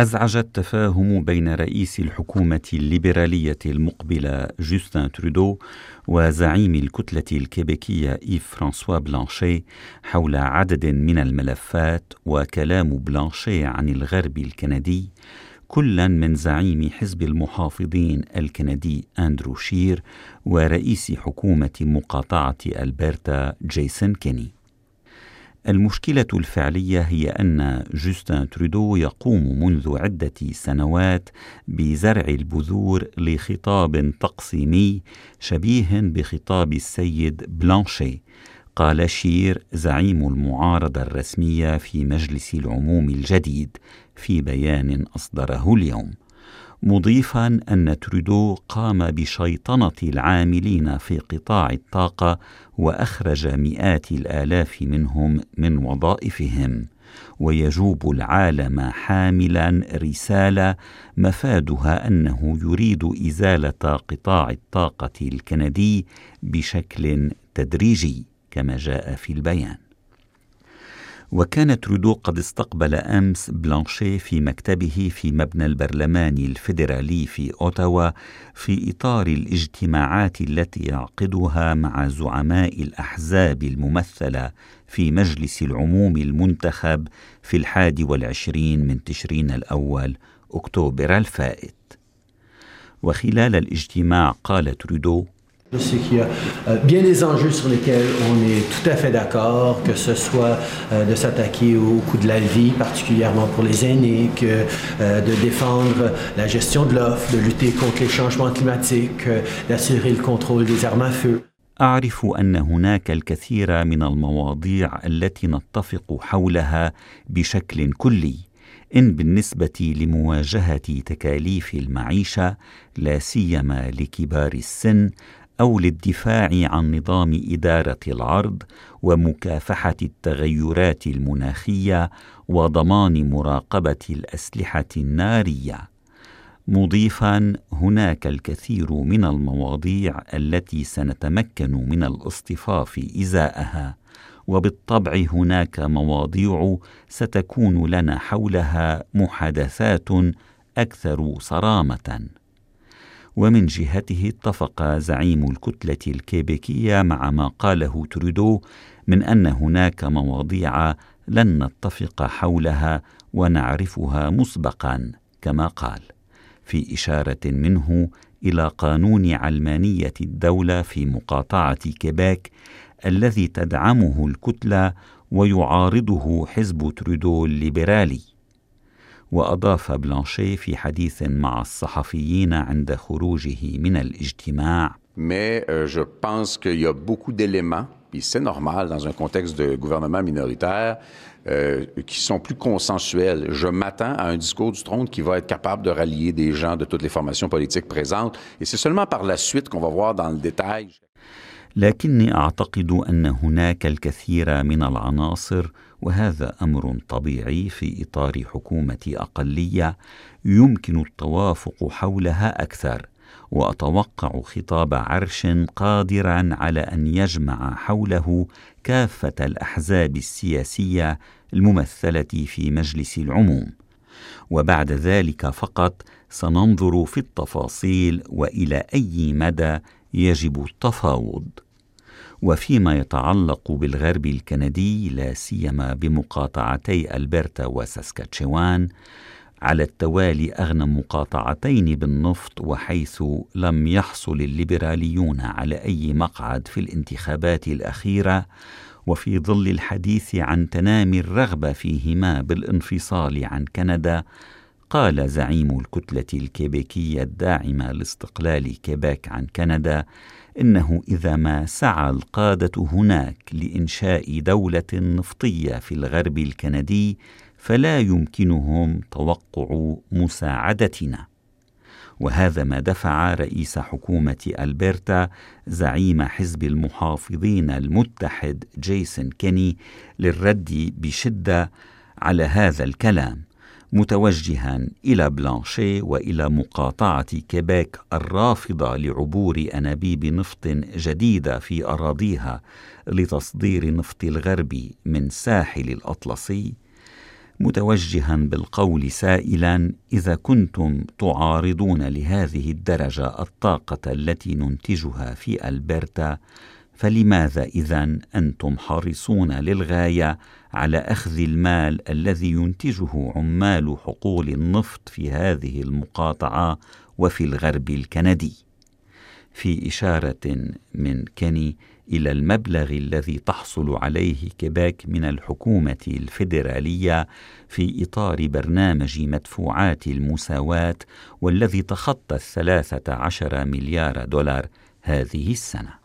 أزعج التفاهم بين رئيس الحكومة الليبرالية المقبلة جوستن ترودو وزعيم الكتلة الكيبيكية إيف فرانسوا بلانشي حول عدد من الملفات وكلام بلانشي عن الغرب الكندي كلا من زعيم حزب المحافظين الكندي أندرو شير ورئيس حكومة مقاطعة ألبرتا جيسون كيني. المشكلة الفعلية هي أن جوستن ترودو يقوم منذ عدة سنوات بزرع البذور لخطاب تقسيمي شبيه بخطاب السيد بلانشي قال شير زعيم المعارضة الرسمية في مجلس العموم الجديد في بيان أصدره اليوم. مضيفا أن ترودو قام بشيطنة العاملين في قطاع الطاقة وأخرج مئات الآلاف منهم من وظائفهم ويجوب العالم حاملا رسالة مفادها أنه يريد إزالة قطاع الطاقة الكندي بشكل تدريجي كما جاء في البيان. وكان ترودو قد استقبل أمس بلانشيه في مكتبه في مبنى البرلمان الفيدرالي في أوتاوا في إطار الاجتماعات التي يعقدها مع زعماء الأحزاب الممثلة في مجلس العموم المنتخب في الحادي والعشرين من تشرين الأول أكتوبر الفائت. وخلال الاجتماع قال ترودو Je sais qu'il y a euh, bien des enjeux sur lesquels on est tout à fait d'accord, que ce soit euh, de s'attaquer au coût de la vie, particulièrement pour les aînés, que euh, de défendre la gestion de l'offre, de lutter contre les changements climatiques, d'assurer le contrôle des armes à feu. اعرف ان هناك الكثير من المواضيع التي نتفق حولها بشكل كلي ان بالنسبة لمواجهه تكاليف المعيشه لا سيما لكبار السن أو للدفاع عن نظام إدارة العرض ومكافحة التغيرات المناخية وضمان مراقبة الأسلحة النارية. مضيفا هناك الكثير من المواضيع التي سنتمكن من الاصطفاف إزاءها وبالطبع هناك مواضيع ستكون لنا حولها محادثات أكثر صرامة. ومن جهته اتفق زعيم الكتلة الكيبيكية مع ما قاله ترودو من أن هناك مواضيع لن نتفق حولها ونعرفها مسبقا كما قال في إشارة منه إلى قانون علمانية الدولة في مقاطعة كيباك الذي تدعمه الكتلة ويعارضه حزب ترودو الليبرالي. وأضاف بلانشيه في حديث مع الصحفيين عند خروجه من الاجتماع Mais euh, je pense qu'il y a beaucoup d'éléments, puis c'est normal dans un contexte de gouvernement minoritaire, euh, qui sont plus consensuels. Je m'attends à un discours du trône qui va être capable de rallier des gens de toutes les formations politiques présentes. Et c'est seulement par la suite qu'on va voir dans le détail. لكني اعتقد ان هناك الكثير من العناصر وهذا أمر طبيعي في إطار حكومة أقلية يمكن التوافق حولها أكثر وأتوقع خطاب عرش قادرا على أن يجمع حوله كافة الأحزاب السياسية الممثلة في مجلس العموم. وبعد ذلك فقط سننظر في التفاصيل وإلى أي مدى يجب التفاوض. وفيما يتعلق بالغرب الكندي لا سيما بمقاطعتي ألبرتا وساسكاتشوان على التوالي أغنى مقاطعتين بالنفط وحيث لم يحصل الليبراليون على أي مقعد في الانتخابات الأخيرة وفي ظل الحديث عن تنامي الرغبة فيهما بالانفصال عن كندا قال زعيم الكتلة الكيبيكية الداعمة لاستقلال كيباك عن كندا إنه إذا ما سعى القادة هناك لإنشاء دولة نفطية في الغرب الكندي فلا يمكنهم توقع مساعدتنا. وهذا ما دفع رئيس حكومة ألبرتا زعيم حزب المحافظين المتحد جيسون كيني للرد بشدة على هذا الكلام. متوجها إلى بلانشيه وإلى مقاطعة كيبيك الرافضة لعبور أنابيب نفط جديدة في أراضيها لتصدير نفط الغرب من ساحل الأطلسي متوجها بالقول سائلا إذا كنتم تعارضون لهذه الدرجة الطاقة التي ننتجها في ألبرتا فلماذا اذا أنتم حريصون للغاية على أخذ المال الذي ينتجه عمال حقول النفط في هذه المقاطعة وفي الغرب الكندي؟ في إشارة من كيني إلى المبلغ الذي تحصل عليه كيباك من الحكومة الفيدرالية في إطار برنامج مدفوعات المساواة والذي تخطى الثلاثة عشر مليار دولار هذه السنة.